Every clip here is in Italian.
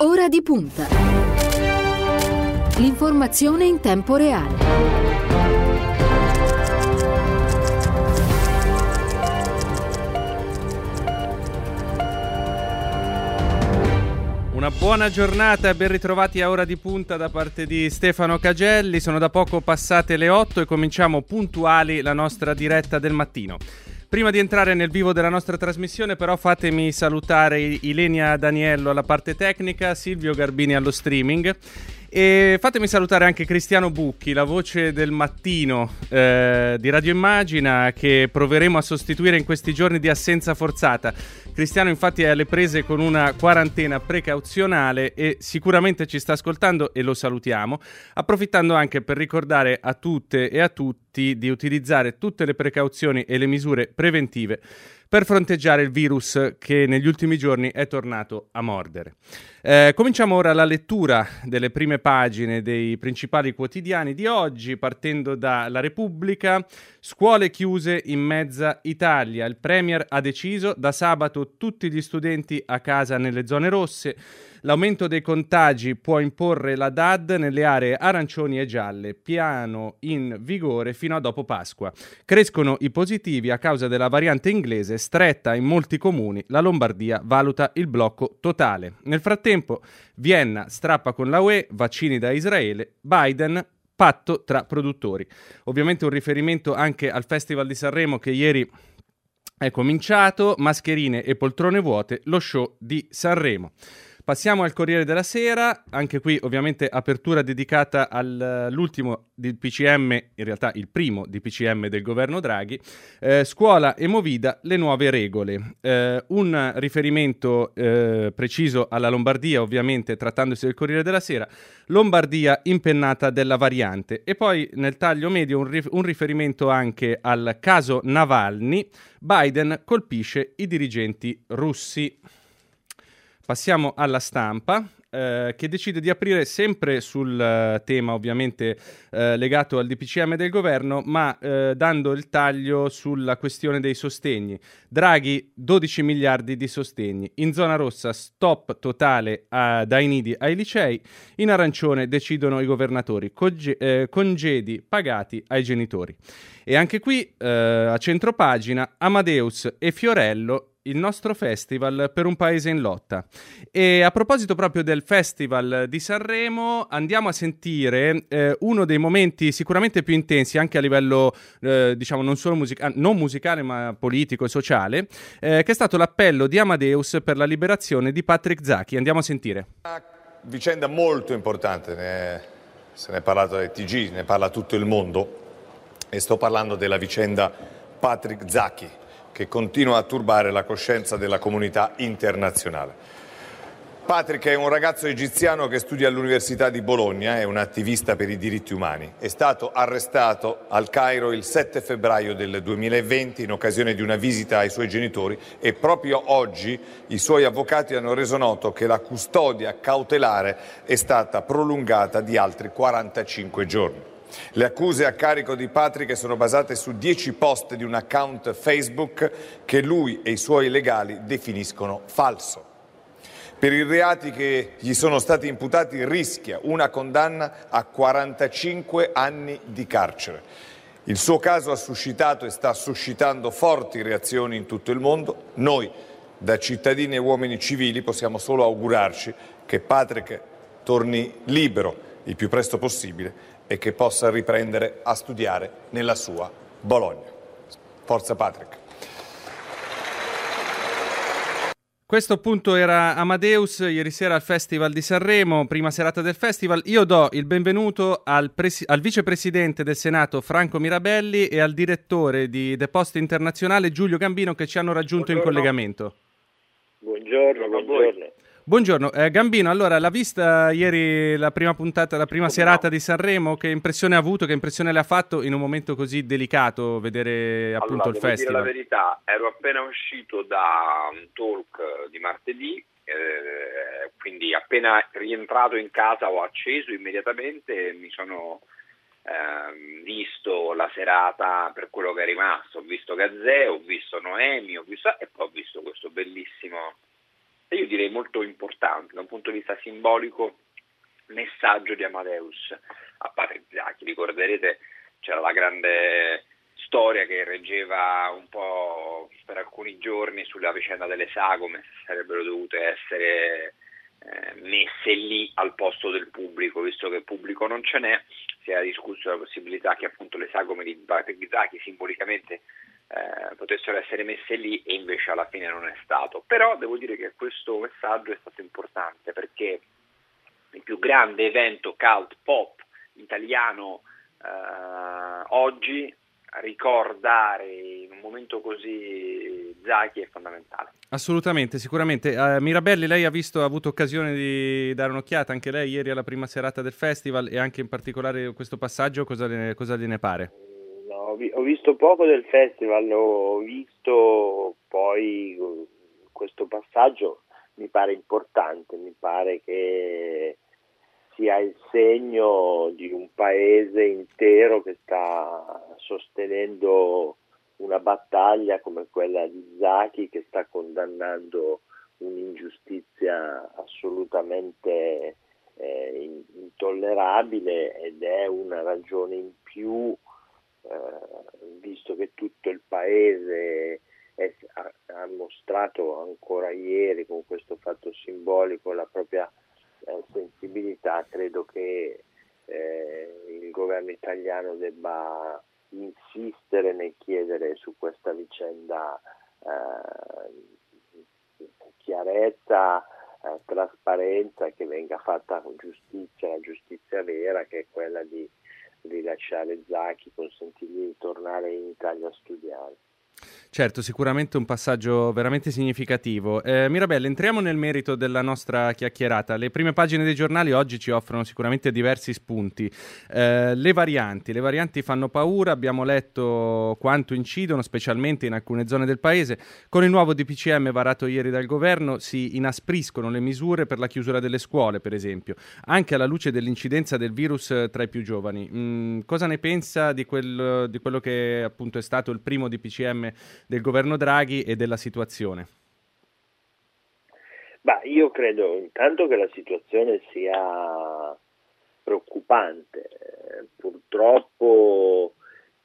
Ora di punta. L'informazione in tempo reale. Una buona giornata e ben ritrovati a Ora di Punta da parte di Stefano Cagelli. Sono da poco passate le 8 e cominciamo puntuali la nostra diretta del mattino. Prima di entrare nel vivo della nostra trasmissione, però, fatemi salutare Ilenia Daniello alla parte tecnica, Silvio Garbini allo streaming. E fatemi salutare anche Cristiano Bucchi, la voce del mattino eh, di Radio Immagina, che proveremo a sostituire in questi giorni di assenza forzata. Cristiano infatti è alle prese con una quarantena precauzionale e sicuramente ci sta ascoltando e lo salutiamo, approfittando anche per ricordare a tutte e a tutti di utilizzare tutte le precauzioni e le misure preventive per fronteggiare il virus che negli ultimi giorni è tornato a mordere. Eh, cominciamo ora la lettura delle prime pagine dei principali quotidiani di oggi, partendo da Repubblica. Scuole chiuse in mezza Italia. Il Premier ha deciso da sabato tutti gli studenti a casa nelle zone rosse. L'aumento dei contagi può imporre la DAD nelle aree arancioni e gialle, piano in vigore fino a dopo Pasqua. Crescono i positivi a causa della variante inglese stretta in molti comuni. La Lombardia valuta il blocco totale. Nel frattempo, Vienna strappa con la UE, vaccini da Israele, Biden patto tra produttori. Ovviamente un riferimento anche al Festival di Sanremo che ieri è cominciato, mascherine e poltrone vuote, lo show di Sanremo. Passiamo al Corriere della Sera, anche qui ovviamente apertura dedicata all'ultimo di PCM, in realtà il primo di PCM del governo Draghi, eh, scuola e Movida, le nuove regole. Eh, un riferimento eh, preciso alla Lombardia, ovviamente trattandosi del Corriere della Sera, Lombardia impennata della variante. E poi nel taglio medio un, rif- un riferimento anche al caso Navalny, Biden colpisce i dirigenti russi. Passiamo alla stampa. Eh, che decide di aprire sempre sul uh, tema ovviamente uh, legato al DPCM del governo, ma uh, dando il taglio sulla questione dei sostegni. Draghi 12 miliardi di sostegni, in zona rossa stop totale dai nidi ai licei, in arancione decidono i governatori, conge- congedi pagati ai genitori. E anche qui a centro pagina Amadeus e Fiorello il nostro festival per un paese in lotta. E a proposito proprio del festival di Sanremo, andiamo a sentire eh, uno dei momenti sicuramente più intensi, anche a livello, eh, diciamo, non solo musica- non musicale, ma politico e sociale, eh, che è stato l'appello di Amadeus per la liberazione di Patrick Zacchi. Andiamo a sentire. Una vicenda molto importante, ne, se ne è parlato dai TG, ne parla tutto il mondo, e sto parlando della vicenda Patrick Zacchi che continua a turbare la coscienza della comunità internazionale. Patrick è un ragazzo egiziano che studia all'Università di Bologna, è un attivista per i diritti umani. È stato arrestato al Cairo il 7 febbraio del 2020 in occasione di una visita ai suoi genitori e proprio oggi i suoi avvocati hanno reso noto che la custodia cautelare è stata prolungata di altri 45 giorni. Le accuse a carico di Patrick sono basate su dieci post di un account Facebook che lui e i suoi legali definiscono falso. Per i reati che gli sono stati imputati rischia una condanna a 45 anni di carcere. Il suo caso ha suscitato e sta suscitando forti reazioni in tutto il mondo. Noi, da cittadini e uomini civili, possiamo solo augurarci che Patrick torni libero il più presto possibile e che possa riprendere a studiare nella sua Bologna. Forza Patrick. Questo appunto era Amadeus ieri sera al Festival di Sanremo, prima serata del festival. Io do il benvenuto al, presi- al vicepresidente del Senato Franco Mirabelli e al direttore di The Post Internazionale Giulio Gambino che ci hanno raggiunto buongiorno. in collegamento. Buongiorno, buongiorno. Buongiorno, eh, Gambino. Allora, l'ha vista ieri la prima puntata, la prima serata di Sanremo? Che impressione ha avuto? Che impressione le ha fatto in un momento così delicato vedere appunto allora, il festival? Dire la verità, ero appena uscito da un talk di martedì, eh, quindi appena rientrato in casa ho acceso immediatamente e mi sono eh, visto la serata per quello che è rimasto. Ho visto Gazzè, ho visto Noemi, ho visto, e poi ho visto questo bellissimo io direi molto importante da un punto di vista simbolico messaggio di Amadeus a Patrick Zacchi. Ricorderete c'era la grande storia che reggeva un po' per alcuni giorni sulla vicenda delle sagome, sarebbero dovute essere eh, messe lì al posto del pubblico, visto che pubblico non ce n'è, si era discusso la possibilità che appunto le sagome di Patrick Zacchi simbolicamente eh, potessero essere messe lì e invece alla fine non è stato. Però devo dire che questo messaggio è stato importante perché il più grande evento cult pop italiano eh, oggi ricordare in un momento così Zacchi è fondamentale. Assolutamente, sicuramente. Uh, Mirabelli, lei ha visto, ha avuto occasione di dare un'occhiata anche lei ieri alla prima serata del festival e anche in particolare questo passaggio, cosa, le, cosa gliene pare? Ho visto poco del festival, ho visto poi questo passaggio, mi pare importante, mi pare che sia il segno di un paese intero che sta sostenendo una battaglia come quella di Zaki che sta condannando un'ingiustizia assolutamente eh, intollerabile ed è una ragione in più visto che tutto il paese è, ha, mostrato ancora ieri con questo fatto simbolico la propria eh, sensibilità, credo che eh, il governo italiano debba insistere nel chiedere su questa vicenda eh, chiarezza, eh, trasparenza, che venga fatta giustizia, la giustizia vera che è quella di rilasciare Zacchi, consentirgli di tornare in Italia a studiare. Certo, sicuramente un passaggio veramente significativo. Eh, Mirabelle, entriamo nel merito della nostra chiacchierata. Le prime pagine dei giornali oggi ci offrono sicuramente diversi spunti. Eh, le varianti, le varianti fanno paura, abbiamo letto quanto incidono, specialmente in alcune zone del paese. Con il nuovo DPCM varato ieri dal governo si inaspriscono le misure per la chiusura delle scuole, per esempio, anche alla luce dell'incidenza del virus tra i più giovani. Mm, cosa ne pensa di, quel, di quello che appunto è stato il primo DPCM del governo Draghi e della situazione? Bah, io credo intanto che la situazione sia preoccupante. Purtroppo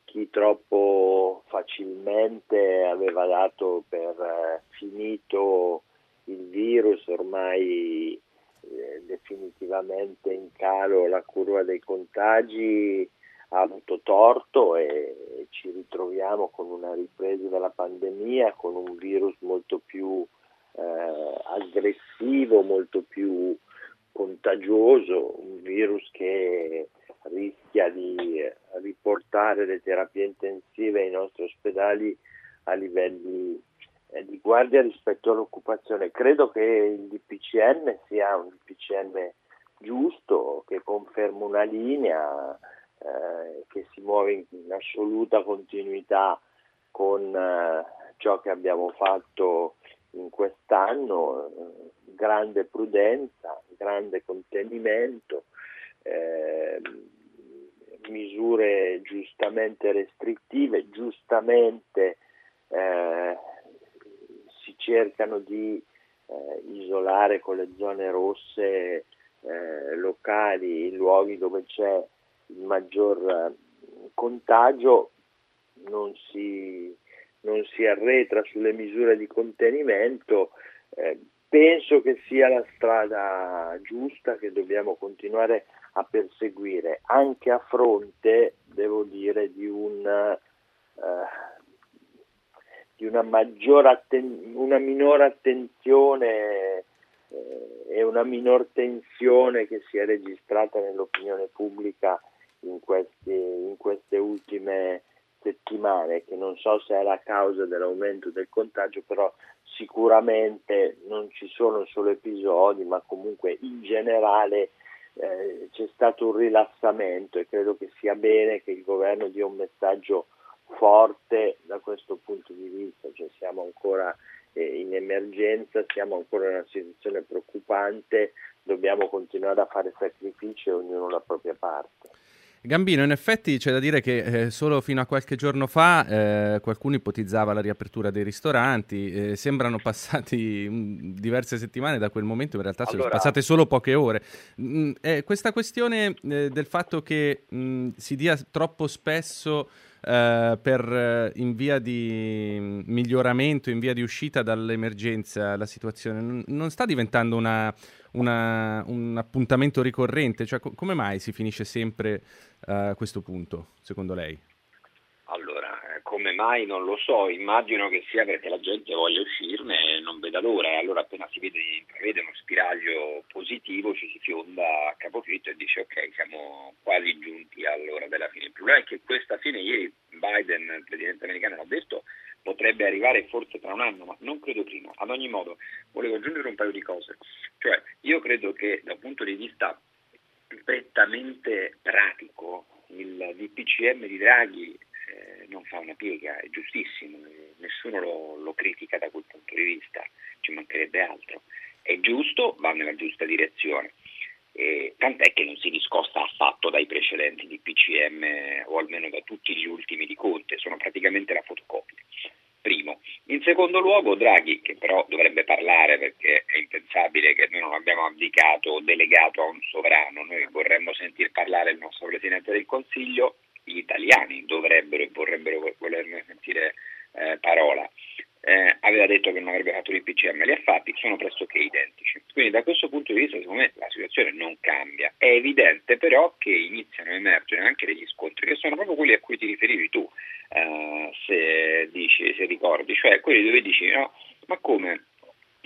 chi troppo facilmente aveva dato per eh, finito il virus ormai eh, definitivamente in calo la curva dei contagi ha avuto torto e ci ritroviamo con una ripresa della pandemia, con un virus molto più eh, aggressivo, molto più contagioso, un virus che rischia di riportare le terapie intensive ai nostri ospedali a livelli eh, di guardia rispetto all'occupazione. Credo che il DPCM sia un DPCM giusto, che conferma una linea eh, che si muove in assoluta continuità con eh, ciò che abbiamo fatto in quest'anno, eh, grande prudenza, grande contenimento, eh, misure giustamente restrittive, giustamente eh, si cercano di eh, isolare con le zone rosse locali, i luoghi dove c'è maggior eh, contagio non si, non si arretra sulle misure di contenimento. Eh, penso che sia la strada giusta che dobbiamo continuare a perseguire, anche a fronte, devo dire, di un eh, di una, atten- una minore attenzione eh, e una minor tensione che si è registrata nell'opinione pubblica in, questi, in queste ultime settimane, che non so se è la causa dell'aumento del contagio, però sicuramente non ci sono solo episodi, ma comunque in generale eh, c'è stato un rilassamento e credo che sia bene che il governo dia un messaggio forte da questo punto di vista, cioè siamo ancora eh, in emergenza, siamo ancora in una situazione preoccupante, dobbiamo continuare a fare sacrifici ognuno la propria parte. Gambino, in effetti c'è da dire che eh, solo fino a qualche giorno fa eh, qualcuno ipotizzava la riapertura dei ristoranti, eh, sembrano passati mh, mm, diverse settimane da quel momento, in realtà allora... sono passate solo poche ore. Mh, mm, eh, questa questione eh, del fatto che mh, mm, si dia troppo spesso eh, per in via di miglioramento, in via di uscita dall'emergenza la situazione, non sta diventando una una, un appuntamento ricorrente? Cioè, co- come mai si finisce sempre uh, a questo punto, secondo lei? Come mai non lo so, immagino che sia perché la gente voglia uscirne e non veda l'ora e allora appena si vede, intravede uno spiraglio positivo ci si fionda a capofitto e dice ok siamo quasi giunti all'ora della fine. Il problema è che questa fine ieri Biden, il presidente americano, ha detto potrebbe arrivare forse tra un anno, ma non credo prima. Ad ogni modo, volevo aggiungere un paio di cose. Cioè, io credo che dal punto di vista prettamente pratico il DPCM di Draghi eh, non fa una piega, è giustissimo, nessuno lo, lo critica da quel punto di vista, ci mancherebbe altro. È giusto, va nella giusta direzione. Eh, tant'è che non si discosta affatto dai precedenti di PCM o almeno da tutti gli ultimi di Conte, sono praticamente la fotocopia. Primo. In secondo luogo Draghi, che però dovrebbe parlare perché è impensabile che noi non abbiamo abdicato o delegato a un sovrano, noi vorremmo sentir parlare il nostro Presidente del Consiglio, gli italiani dovrebbero e vorrebbero volerne sentire eh, parola eh, aveva detto che non avrebbe fatto l'IPCM, li ha fatti, sono pressoché identici. Quindi da questo punto di vista secondo me la situazione non cambia. È evidente però che iniziano a emergere anche degli scontri che sono proprio quelli a cui ti riferivi tu, eh, se, dici, se ricordi, cioè quelli dove dici no, ma come?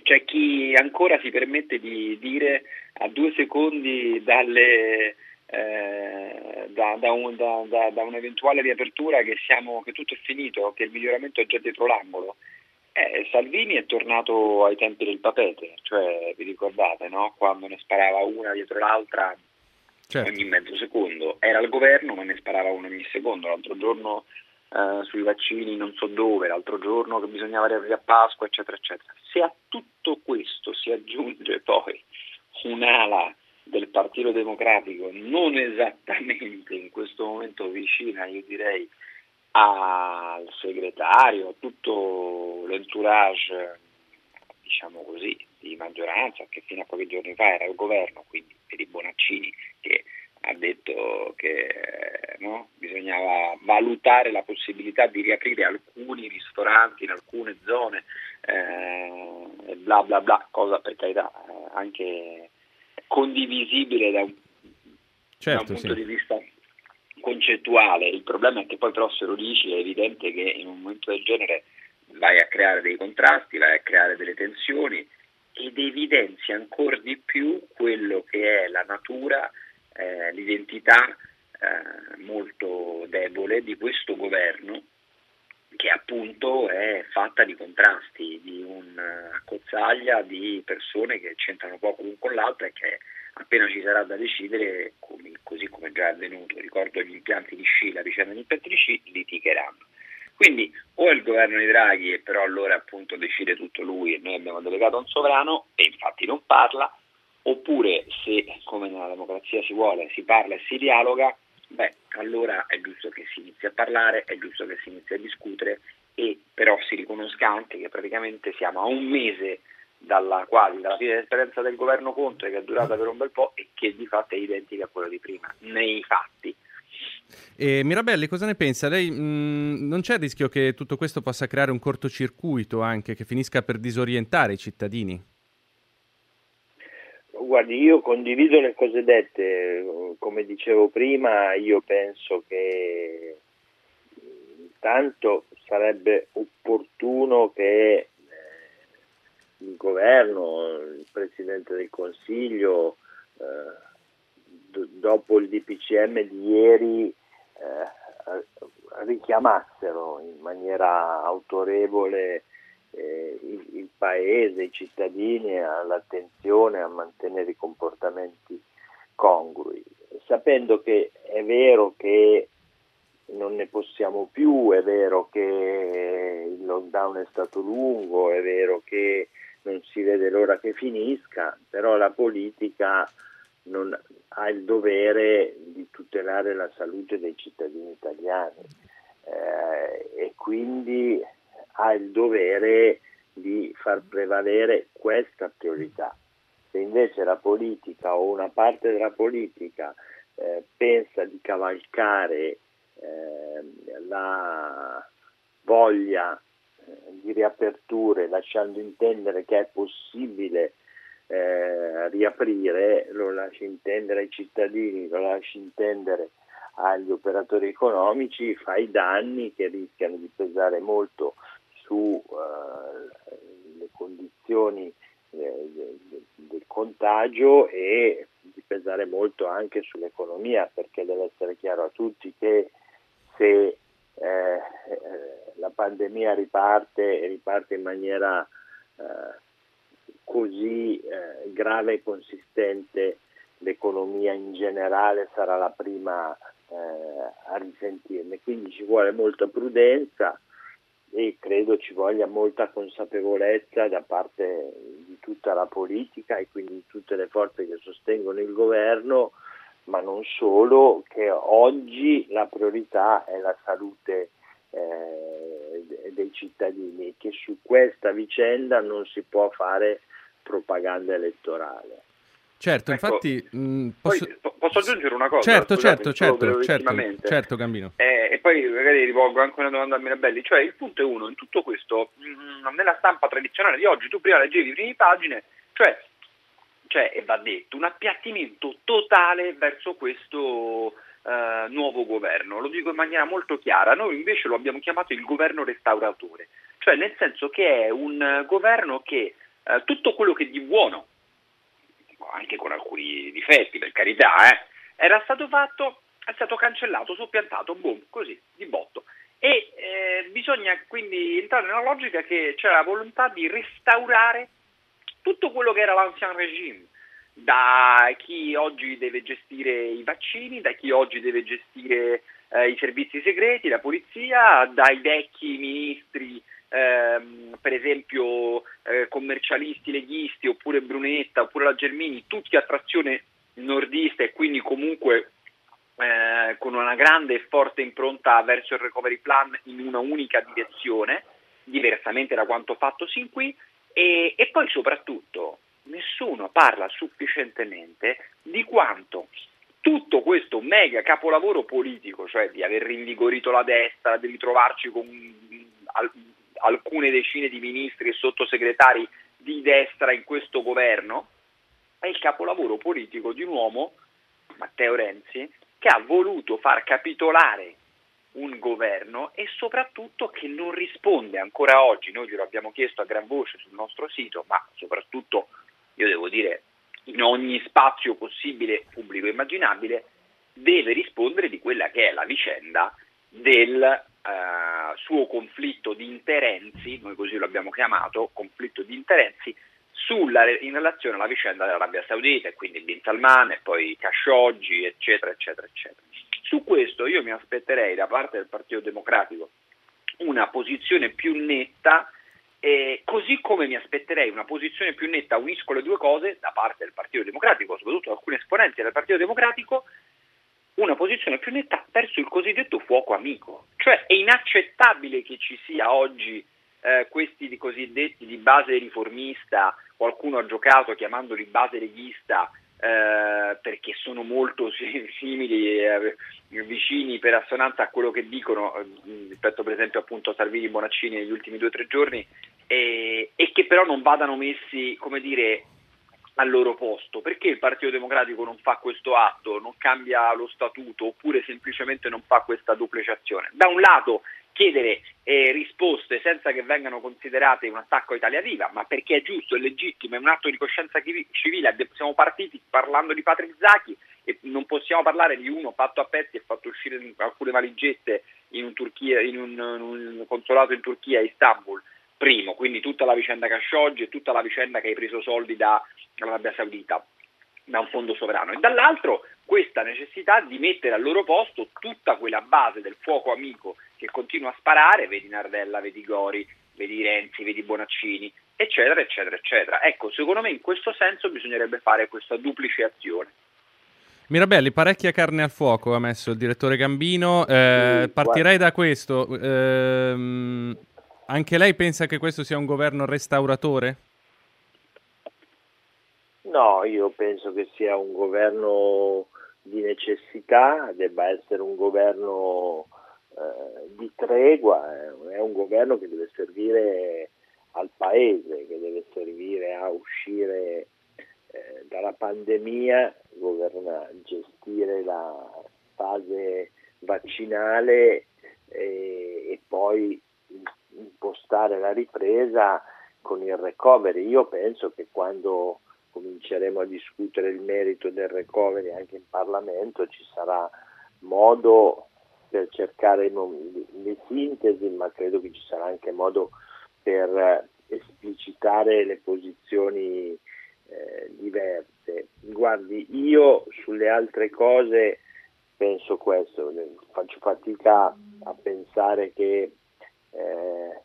C'è chi ancora si permette di dire a due secondi dalle... Eh, da, da, un, da, da, un'eventuale riapertura che, siamo, che tutto è finito, che il miglioramento è già dietro l'angolo. Eh, Salvini è tornato ai tempi del papete, cioè vi ricordate, no? quando ne sparava una dietro l'altra certo. ogni mezzo secondo. Era al governo ma ne sparava una ogni secondo. L'altro giorno eh, sui vaccini non so dove, l'altro giorno che bisognava riaprire a Pasqua, eccetera, eccetera. Se a tutto questo si aggiunge poi un'ala del Partito Democratico non esattamente in questo momento vicina, io direi, al segretario, a tutto l'entourage, diciamo così, di maggioranza che fino a pochi giorni fa era al governo, quindi per i Bonaccini che ha detto che no, bisognava valutare la possibilità di riaprire alcuni ristoranti in alcune zone, eh, bla bla bla, cosa per carità eh, anche condivisibile da un, certo, da un punto sì. di vista concettuale, il problema è che poi però se lo dici è evidente che in un momento del genere vai a creare dei contrasti, vai a creare delle tensioni ed evidenzia ancora di più quello che è la natura, eh, l'identità eh, molto debole di questo governo che appunto è fatta di contrasti, di un'accozzaglia di persone che c'entrano poco l'un con l'altra e che appena ci sarà da decidere, come, così come già è avvenuto, ricordo gli impianti di sci, la vicenda degli impianti di sci, litigheranno. Quindi o è il governo di Draghi e però allora appunto decide tutto lui e noi abbiamo delegato un sovrano e infatti non parla, oppure se come nella democrazia si vuole si parla e si dialoga, beh allora è giusto che si inizi a parlare, è giusto che si inizi a discutere e però si riconosca anche che praticamente siamo a un mese dalla quasi dalla fine dell'esperienza del governo Conte che è durata per un bel po' e che di fatto è identica a quella di prima, nei fatti. E Mirabelli, cosa ne pensa? Lei mh, mm, non c'è il rischio che tutto questo possa creare un cortocircuito anche che finisca per disorientare i cittadini? Guardi, io condivido le cose dette, come dicevo prima, io penso che intanto sarebbe opportuno che il governo, il Presidente del Consiglio, eh, dopo il DPCM di ieri, eh, richiamassero in maniera autorevole eh, il, Paese, i cittadini all'attenzione a mantenere i comportamenti congrui, sapendo che è vero che non ne possiamo più, è vero che il lockdown è stato lungo, è vero che non si vede l'ora che finisca, però la politica non ha il dovere di tutelare la salute dei cittadini italiani eh, e quindi ha il dovere di far prevalere questa priorità. Se invece la politica o una parte della politica eh, pensa di cavalcare eh, la voglia eh, di riaperture lasciando intendere che è possibile eh, riaprire, lo lascia intendere ai cittadini, lo lascia intendere agli operatori economici, fa i danni che rischiano di pesare molto sulle uh, condizioni eh, del contagio e di pesare molto anche sull'economia, perché deve essere chiaro a tutti che se eh, la pandemia riparte e riparte in maniera eh, così eh, grave e consistente, l'economia in generale sarà la prima eh, a risentirne. Quindi ci vuole molta prudenza e credo ci voglia molta consapevolezza da parte di tutta la politica e quindi di tutte le forze che sostengono il governo, ma non solo, che oggi la priorità è la salute eh, dei cittadini e che su questa vicenda non si può fare propaganda elettorale. Certo, ecco, infatti... Mh, posso... Poi, posso... aggiungere una cosa? Certo, Scusate, certo, certo, certo, certo, Gambino. Eh, e poi magari rivolgo anche una domanda a Mirabelli, cioè il punto è uno, in tutto questo, mh, nella stampa tradizionale di oggi, tu prima leggevi le prime pagine, cioè, cioè, e va detto, un appiattimento totale verso questo eh, nuovo governo, lo dico in maniera molto chiara, noi invece lo abbiamo chiamato il governo restauratore, cioè nel senso che è un governo che eh, tutto quello che di buono, anche con alcuni difetti per carità, eh, era stato fatto, è stato cancellato, soppiantato, boom, così, di botto. E eh, bisogna quindi entrare nella logica che c'è la volontà di restaurare tutto quello che era l'ancien regime, da chi oggi deve gestire i vaccini, da chi oggi deve gestire eh, i servizi segreti, la polizia, dai vecchi ministri ehm, per esempio eh, commercialisti leghisti oppure Brunetta oppure la Germini, tutti a trazione nordista e quindi comunque eh, con una grande e forte impronta verso il recovery plan in una unica direzione, diversamente da quanto fatto sin qui, e, e poi soprattutto nessuno parla sufficientemente di quanto tutto questo mega capolavoro politico, cioè di aver rinvigorito la destra, di ritrovarci con alcune decine di ministri e sottosegretari di destra in questo governo, è il capolavoro politico di un uomo, Matteo Renzi, che ha voluto far capitolare un governo e soprattutto che non risponde ancora oggi, noi glielo abbiamo chiesto a gran voce sul nostro sito, ma soprattutto io devo dire in ogni spazio possibile, pubblico e immaginabile, deve rispondere di quella che è la vicenda del eh, suo conflitto di interessi, noi così lo abbiamo chiamato, conflitto di interessi, sulla, in relazione alla vicenda dell'Arabia Saudita e quindi Bin Salman e poi Khashoggi, eccetera, eccetera, eccetera. Su questo io mi aspetterei da parte del Partito Democratico una posizione più netta, eh, così come mi aspetterei una posizione più netta, unisco le due cose, da parte del Partito Democratico, soprattutto alcuni esponenti del Partito Democratico, una posizione più netta verso il cosiddetto fuoco amico. Cioè è inaccettabile che ci sia oggi eh, questi cosiddetti di base riformista, qualcuno ha giocato chiamandoli base leghista eh, perché sono molto simili, eh, vicini per assonanza a quello che dicono eh, rispetto per esempio appunto a Salvini e Bonaccini negli ultimi due o tre giorni e che però non vadano messi come dire al loro posto. Perché il Partito Democratico non fa questo atto, non cambia lo statuto oppure semplicemente non fa questa duplicazione? Da un lato chiedere eh, risposte senza che vengano considerate un attacco a Italia Viva, ma perché è giusto, è legittimo, è un atto di coscienza civile, siamo partiti parlando di Patrick Zaki e non possiamo parlare di uno fatto a pezzi e fatto uscire alcune valigette in un, Turchia, in un, in un consolato in Turchia, a Istanbul, primo, quindi tutta la vicenda Khashoggi e tutta la vicenda che hai preso soldi dall'Arabia Saudita da un fondo sovrano. E dall'altro questa necessità di mettere al loro posto tutta quella base del fuoco amico che continua a sparare, vedi Nardella, vedi Gori, vedi Renzi, vedi Bonaccini, eccetera, eccetera, eccetera. Ecco, secondo me in questo senso bisognerebbe fare questa duplice azione. Mirabelli, parecchia carne al fuoco ha messo il direttore Gambino. Eh, partirei da questo. Eh, anche lei pensa che questo sia un governo restauratore? No, io penso che sia un governo di necessità, debba essere un governo eh, di tregua, è un governo che deve servire al Paese, che deve servire a uscire eh, dalla pandemia, governa, gestire la fase vaccinale e, e poi impostare la ripresa con il recovery. Io penso che quando cominceremo a discutere il merito del recovery anche in Parlamento ci sarà modo per cercare le sintesi, ma credo che ci sarà anche modo per esplicitare le posizioni eh, diverse. Guardi, io sulle altre cose penso questo, faccio fatica a pensare che eh,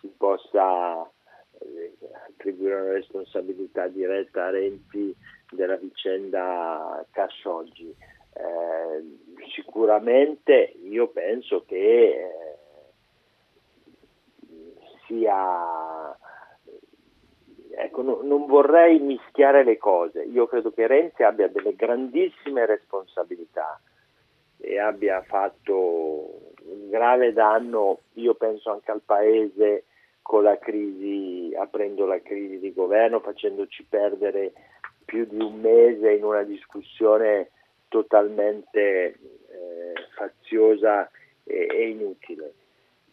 si possa eh, attribuire una responsabilità diretta a Renzi della vicenda Khashoggi. Eh, sicuramente io penso che eh, sia ecco, no, non vorrei mischiare le cose. Io credo che Renzi abbia delle grandissime responsabilità e abbia fatto un grave danno, io penso anche al Paese con la crisi, aprendo la crisi di governo, facendoci perdere più di un mese in una discussione totalmente eh, faziosa e, e inutile.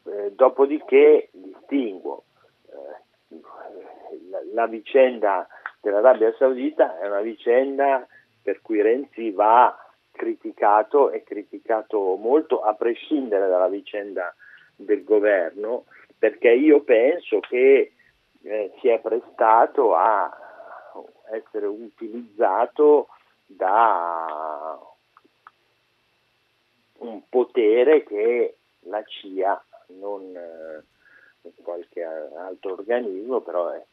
Eh, dopodiché distinguo eh, la, la vicenda dell'Arabia Saudita è una vicenda per cui Renzi va criticato e criticato molto a prescindere dalla vicenda del governo perché io penso che eh, si è prestato a essere utilizzato da un potere che la CIA, non eh, qualche altro organismo, però è,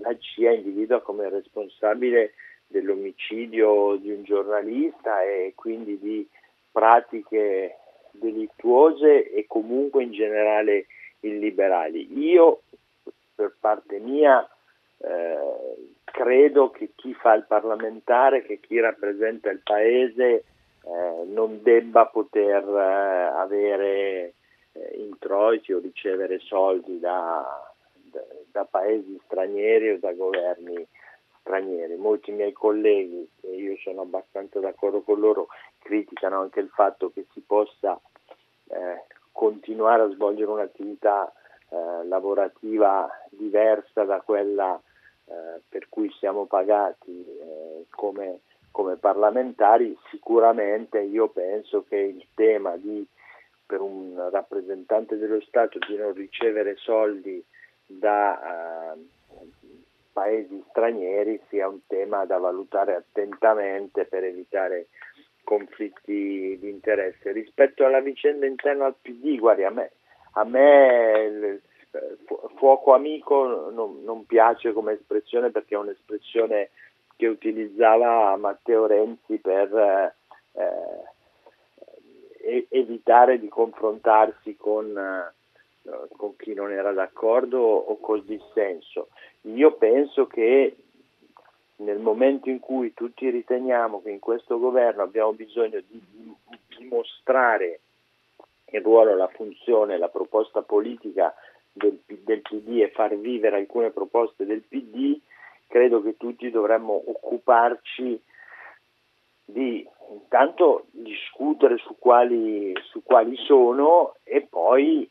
la CIA individua come responsabile dell'omicidio di un giornalista e quindi di pratiche delittuose e comunque in generale illiberali. Io, per parte mia, eh, credo che chi fa il parlamentare, che chi rappresenta il paese, eh, non debba poter eh, avere eh, introiti o ricevere soldi da, da, da, paesi stranieri o da governi stranieri. Molti miei colleghi, e io sono abbastanza d'accordo con loro, criticano anche il fatto che si possa eh, continuare a svolgere un'attività eh, lavorativa diversa da quella eh, per cui siamo pagati eh, come, come, parlamentari, sicuramente io penso che il tema di, per un rappresentante dello Stato di non ricevere soldi da eh, paesi stranieri sia un tema da valutare attentamente per evitare conflitti di interesse. Rispetto alla vicenda interna al PD, guardi, a me, a me fuoco amico non, non, piace come espressione perché è un'espressione che utilizzava Matteo Renzi per eh, evitare di confrontarsi con, eh, con chi non era d'accordo o col dissenso. Io penso che nel momento in cui tutti riteniamo che in questo governo abbiamo bisogno di dimostrare il ruolo, la funzione, la proposta politica del, del PD e far vivere alcune proposte del PD, credo che tutti dovremmo occuparci di intanto discutere su quali, su quali sono e poi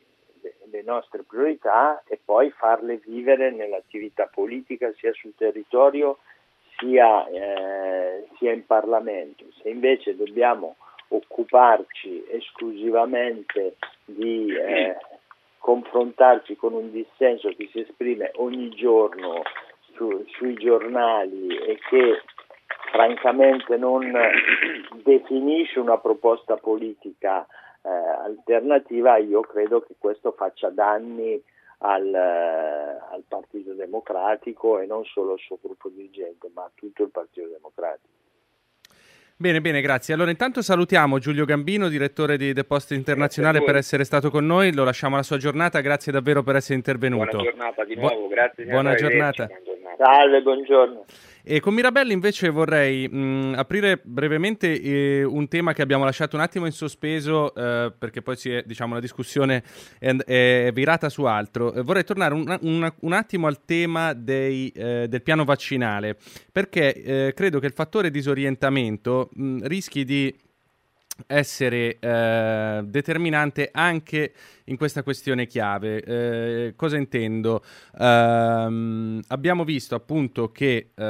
le, nostre priorità e poi farle vivere nell'attività politica sia sul territorio sia, eh, sia in Parlamento. Se invece dobbiamo occuparci esclusivamente di eh, confrontarci con un dissenso che si esprime ogni giorno su, sui giornali e che francamente non definisce una proposta politica eh, alternativa, io credo che questo faccia danni al, eh, al, Partito Democratico e non solo al suo gruppo dirigente, ma a tutto il Partito Democratico. Bene, bene, grazie. Allora intanto salutiamo Giulio Gambino, direttore di Deposit Internazionale, per essere stato con noi. Lo lasciamo alla sua giornata. Grazie davvero per essere intervenuto. Buona giornata di nuovo, Bu- grazie. Buona giornata. Salve, buongiorno. E con Mirabelli invece vorrei mh, aprire brevemente eh, un tema che abbiamo lasciato un attimo in sospeso eh, perché poi è, diciamo, la discussione è, è, virata su altro. Eh, vorrei tornare un, un, un, attimo al tema dei, eh, del piano vaccinale perché eh, credo che il fattore disorientamento mh, rischi di essere eh, determinante anche in questa questione chiave. Eh, cosa intendo? Um, abbiamo visto appunto che uh,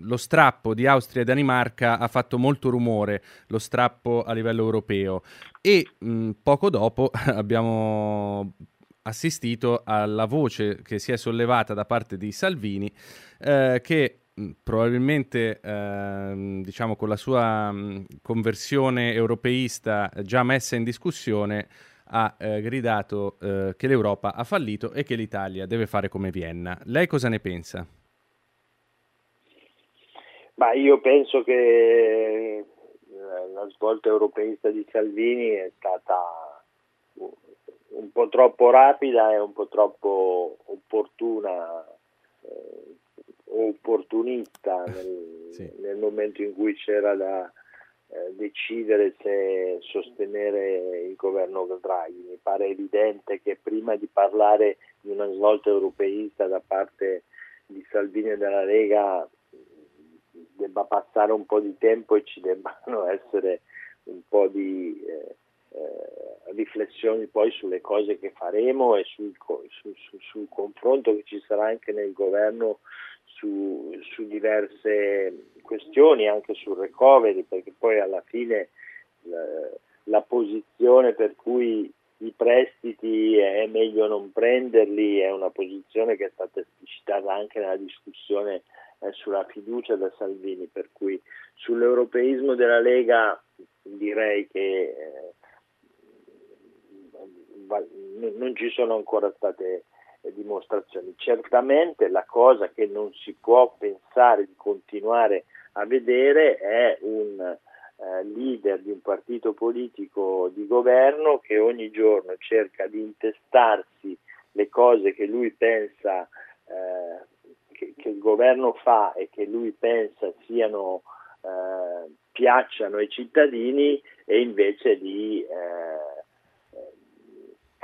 lo strappo di Austria e Danimarca ha fatto molto rumore, lo strappo a livello europeo. E mh, poco dopo abbiamo assistito alla voce che si è sollevata da parte di Salvini eh, che Mm, probabilmente ehm, diciamo con la sua mh, mm, conversione europeista già messa in discussione ha eh, gridato eh, che l'Europa ha fallito e che l'Italia deve fare come Vienna. Lei cosa ne pensa? Ma io penso che eh, la svolta europeista di Salvini è stata un po' troppo rapida e un po' troppo opportuna eh, opportunista nel, sì. nel, momento in cui c'era da eh, decidere se sostenere il governo Draghi. Mi pare evidente che prima di parlare di una svolta europeista da parte di Salvini e della Lega debba passare un po' di tempo e ci debbano essere un po' di eh, eh, riflessioni poi sulle cose che faremo e sul, sul, sul, sul confronto che ci sarà anche nel governo su, su diverse questioni, anche sul recovery, perché poi alla fine la, la posizione per cui i prestiti è meglio non prenderli è una posizione che è stata esplicitata anche nella discussione eh, sulla fiducia da Salvini, per cui sull'europeismo della Lega direi che eh, non ci sono ancora state dimostrazioni. Certamente la cosa che non si può pensare di continuare a vedere è un eh, leader di un partito politico di governo che ogni giorno cerca di intestarsi le cose che lui pensa eh, che, che, il governo fa e che lui pensa siano eh, piacciono ai cittadini e invece di eh,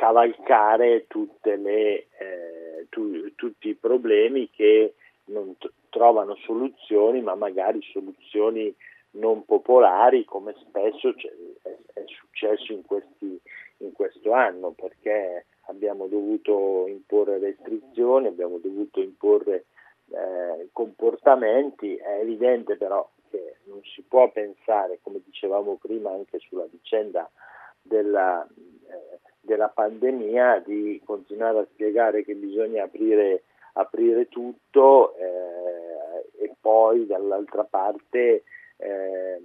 cavalcare le, eh, tu, tutti i problemi che non t- trovano soluzioni, ma magari soluzioni non popolari, come spesso è, è, successo in, questi, in questo anno, perché abbiamo dovuto imporre restrizioni, abbiamo dovuto imporre eh, comportamenti, è evidente però che non si può pensare, come dicevamo prima anche sulla vicenda della, eh, della pandemia di continuare a spiegare che bisogna aprire, aprire tutto eh, e poi dall'altra parte eh,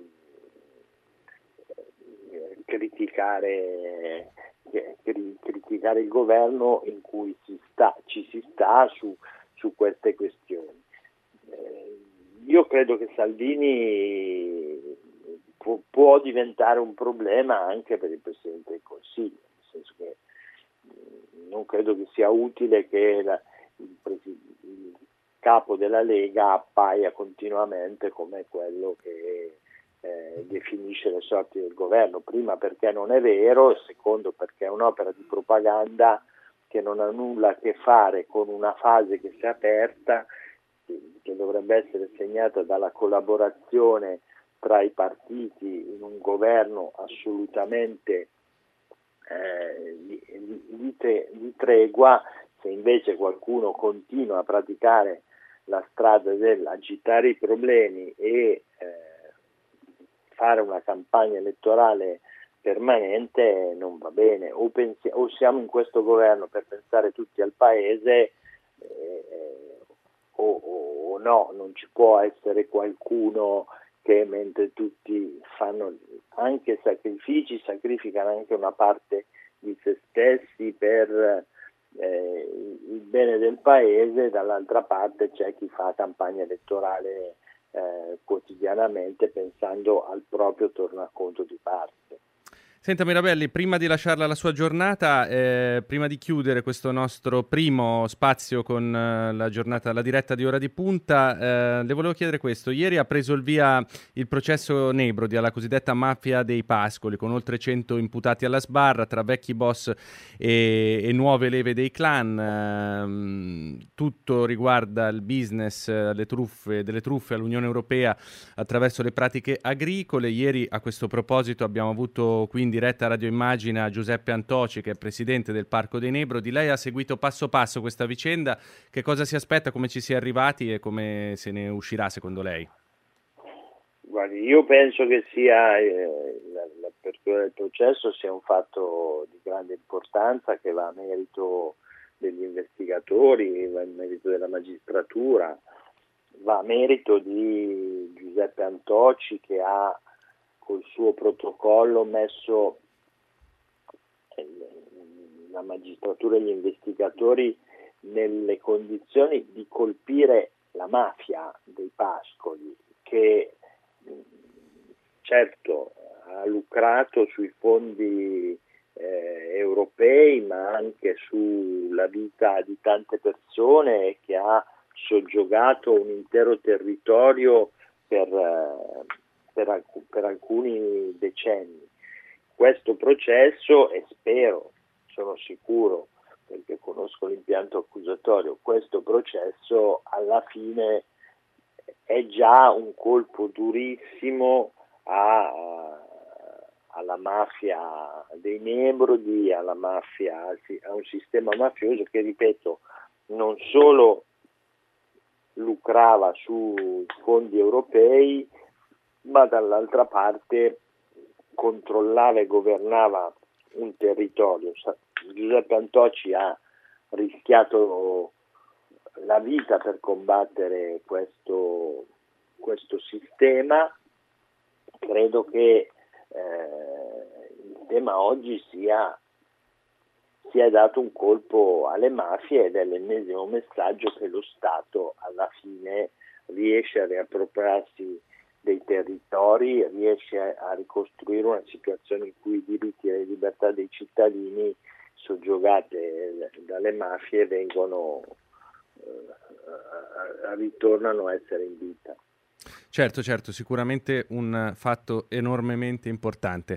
criticare, criticare, il governo in cui si sta, ci si sta su, su queste questioni. Eh, io credo che Salvini può, può diventare un problema anche per il Presidente del Consiglio non credo che sia utile che la, il, il, capo della Lega appaia continuamente come quello che eh, definisce le sorti del governo, prima perché non è vero, e secondo perché è un'opera di propaganda che non ha nulla a che fare con una fase che si è aperta, che dovrebbe essere segnata dalla collaborazione tra i partiti in un governo assolutamente eh, di, di, di, tregua, se invece qualcuno continua a praticare la strada dell'agitare i problemi e eh, fare una campagna elettorale permanente non va bene, o, pensi- o, siamo in questo governo per pensare tutti al paese eh, o, o, no, non ci può essere qualcuno che mentre tutti fanno anche sacrifici, sacrificano anche una parte di se stessi per eh, il bene del paese, dall'altra parte c'è chi fa campagna elettorale eh, quotidiana quotidianamente pensando al proprio tornaconto di parte. Senta Mirabelli, prima di lasciarla alla sua giornata, eh, prima di chiudere questo nostro primo spazio con eh, la giornata, la diretta di ora di punta, eh, le volevo chiedere questo. Ieri ha preso il via il processo Nebrodi alla cosiddetta mafia dei Pascoli, con oltre 100 imputati alla sbarra tra vecchi boss e, e nuove leve dei clan. Ehm, tutto riguarda il business, le truffe, delle truffe all'Unione Europea attraverso le pratiche agricole. Ieri a questo proposito abbiamo avuto quindi diretta Radio Immagina Giuseppe Antoci, che è presidente del Parco dei Nebrodi. Lei ha seguito passo passo questa vicenda. Che cosa si aspetta, come ci si è arrivati e come se ne uscirà secondo lei? Guardi, io penso che sia eh, l'apertura del processo sia un fatto di grande importanza che va a merito degli investigatori, va a merito della magistratura, va a merito di Giuseppe Antoci che ha col suo protocollo messo eh, la magistratura e gli investigatori nelle condizioni di colpire la mafia dei pascoli che certo ha lucrato sui fondi eh, europei ma anche sulla vita di tante persone e che ha soggiogato un intero territorio per, eh, per, alc- per alcuni decenni. Questo processo, e spero, sono sicuro, perché conosco l'impianto accusatorio, questo processo alla fine è già un colpo durissimo a, alla mafia dei Nebrodi, alla mafia, a un sistema mafioso che, ripeto, non solo lucrava su fondi europei, ma dall'altra parte controllava e governava un territorio. Giuseppe Antoci ha rischiato la vita per combattere questo, questo sistema. Credo che eh, il tema oggi sia, sia dato un colpo alle mafie ed è l'ennesimo messaggio che lo Stato alla fine riesce a riappropriarsi dei territori riesce a, ricostruire una situazione in cui i diritti e le libertà dei cittadini soggiogate dalle mafie vengono, eh, ritornano a essere in vita. Certo, certo, sicuramente un fatto enormemente importante.